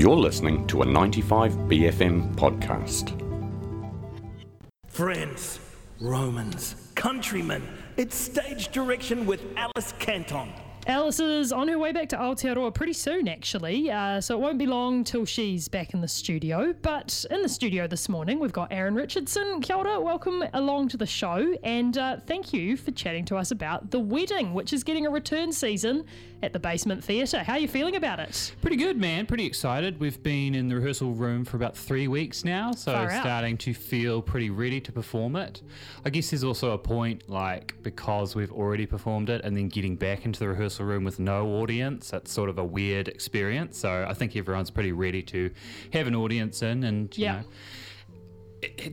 You're listening to a 95BFM podcast. Friends, Romans, countrymen, it's stage direction with Alice Canton. Alice is on her way back to Aotearoa pretty soon, actually, uh, so it won't be long till she's back in the studio. But in the studio this morning, we've got Aaron Richardson. Kia ora, welcome along to the show, and uh, thank you for chatting to us about The Wedding, which is getting a return season at the Basement Theatre. How are you feeling about it? Pretty good, man. Pretty excited. We've been in the rehearsal room for about three weeks now, so Far out. starting to feel pretty ready to perform it. I guess there's also a point, like, because we've already performed it and then getting back into the rehearsal room with no audience, that's sort of a weird experience. So I think everyone's pretty ready to have an audience in and, you Yeah. know,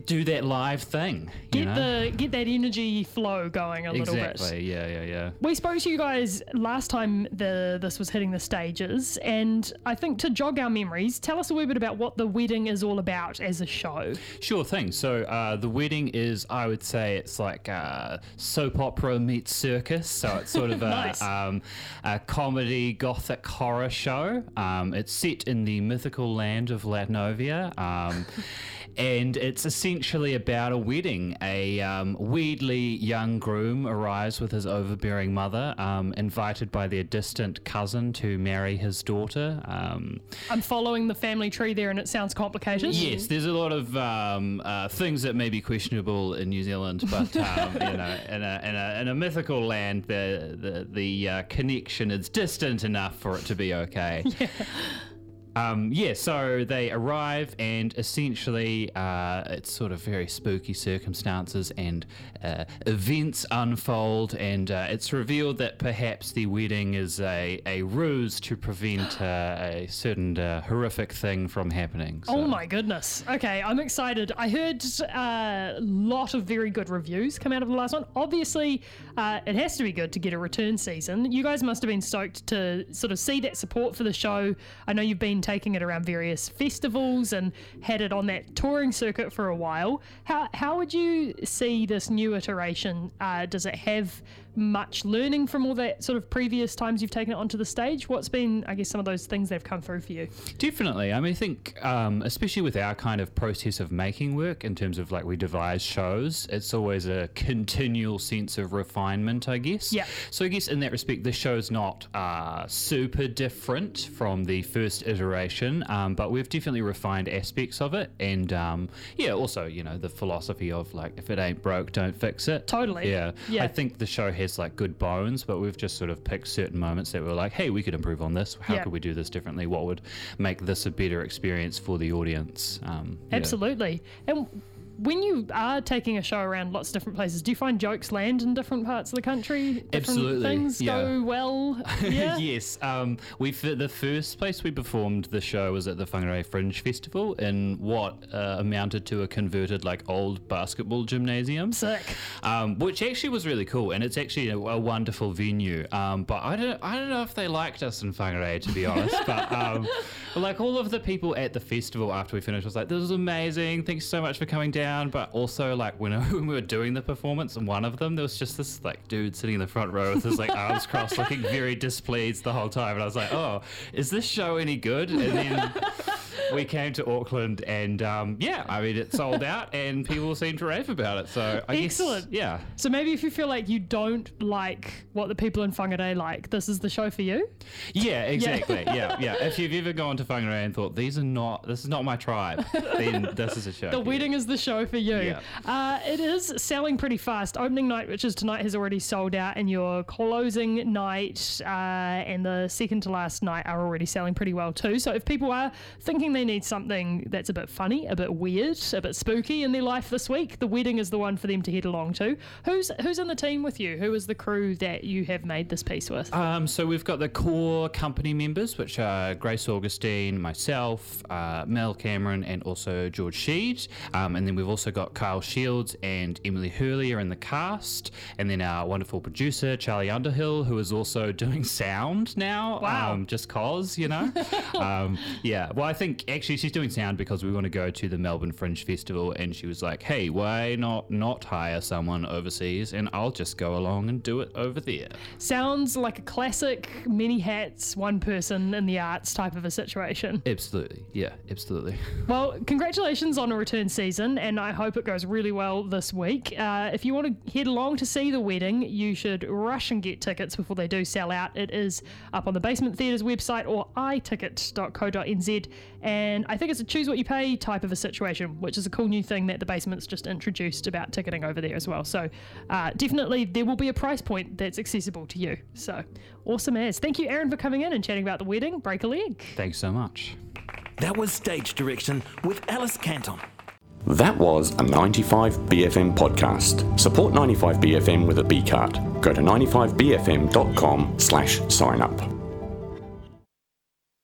do that live thing. You Get know? the get that energy flow going a little bit. exactly. Yeah, yeah, yeah. We spoke to you guys last time the this was hitting the stages, and I think to jog our memories, tell us a wee bit about what the wedding is all about as a show. Sure thing. So uh, the wedding is, I would say, it's like uh, soap opera meets circus. So it's sort of a, Nice. um, a comedy gothic horror show. Um, it's set in the mythical land of Latnovia. Um, And it's essentially about a wedding. A um, weirdly young groom arrives with his overbearing mother, um, invited by their distant cousin to marry his daughter. Um, I'm following the family tree there, and it sounds complicated. Yes, there's a lot of um, uh, things that may be questionable in New Zealand, but um, you know, in a, in a, in a mythical land, the the, the uh, connection is distant enough for it to be okay. Yeah. Um, yeah, so they arrive, and essentially, uh, it's sort of very spooky circumstances, and uh, events unfold, and uh, it's revealed that perhaps the wedding is a, a ruse to prevent uh, a certain uh, horrific thing from happening. Oh my goodness. Okay, I'm excited. I heard a lot of very good reviews come out of the last one. Obviously, uh, it has to be good to get a return season. You guys must have been stoked to sort of see that support for the show. I know you've been taking it around various festivals and had it on that touring circuit for a while. How, how would you see this new iteration? Uh, does it have much learning from all that sort of previous times you've taken it onto the stage? What's been, I guess, some of those things that have come through for you? Definitely. I mean, I think, um, especially with our kind of process of making work in terms of like we devise shows, it's always a continual sense of refinement, I guess. Yeah. So I guess in that respect, this show's not uh, super different from the first iteration, um, but we've definitely refined aspects of it. And um, yeah, also, you know, the philosophy of like, if it ain't broke, don't fix it. Totally. Yeah. Yeah. I think the show has like good bones, but we've just sort of picked certain moments that were like, hey, we could improve on this. How Yeah. could we do this differently? What would make this a better experience for the audience? Um, yeah. Absolutely. And when you are taking a show around lots of different places, do you find jokes land in different parts of the country? Different Absolutely, Things yeah. go well. Yeah. yes, um, we the first place we performed the show was at the Whangarei Fringe Festival in what uh, amounted to a converted like old basketball gymnasium. Sick. um, which actually was really cool, and it's actually a, a wonderful venue. Um, but I don't, I don't know if they liked us in Whangarei, to be honest. but um, like all of the people at the festival after we finished was like, "This was amazing! Thanks so much for coming down." But also, like when, when we were doing the performance, and one of them there was just this like dude sitting in the front row with his like arms crossed, looking very displeased the whole time, and I was like, "Oh, is this show any good?" And then. We came to Auckland and um, yeah, I mean it sold out and people seemed to rave about it. So I Excellent. guess yeah, So maybe if you feel like you don't like what the people in Whangarei like, this is the show for you. Yeah, exactly. yeah, yeah. If you've ever gone to Whangarei and thought these are not, this is not my tribe, then this is a show. The for you. wedding is the show for you. Yeah. Uh, it is selling pretty fast. Opening night, which is tonight, has already sold out, and your closing night uh, and the second to last night are already selling pretty well too. So if people are thinking they need something that's a bit funny, a bit weird, a bit spooky in their life this week, the wedding is the one for them to head along to. Who's who's in the team with you? Who is the crew that you have made this piece with? Um, so we've got the core company members, which are Grace Augustine, myself, uh, Mel Cameron, and also George Sheed. Um, and then we've also got Kyle Shields and Emily Hurley are in the cast. And then our wonderful producer, Charlie Underhill, who is also doing sound now. Wow. Um, just cause, you know? um, yeah. Well, I think actually, she's doing sound because we want to go to the Melbourne Fringe Festival, and she was like, "Hey, why not not hire someone overseas, and I'll just go along and do it over there." Sounds like a classic many hats, one person in the arts type of a situation. Absolutely, yeah, absolutely. Well, congratulations on a return season, and I hope it goes really well this week. Uh, if you want to head along to see the wedding, you should rush and get tickets before they do sell out. It is up on the Basement Theatre's website or iticket.co.nz, and I think it's a choose what you pay type of a situation, which is a cool new thing that the basement's just introduced about ticketing over there as well. So uh, definitely there will be a price point that's accessible to you. So awesome as. Thank you, Aaron, for coming in and chatting about the wedding. Break a leg. Thanks so much. That was Stage Direction with Alice Canton. That was a 95BFM podcast. Support 95BFM with a B card. Go to 95BFM.com slash sign up.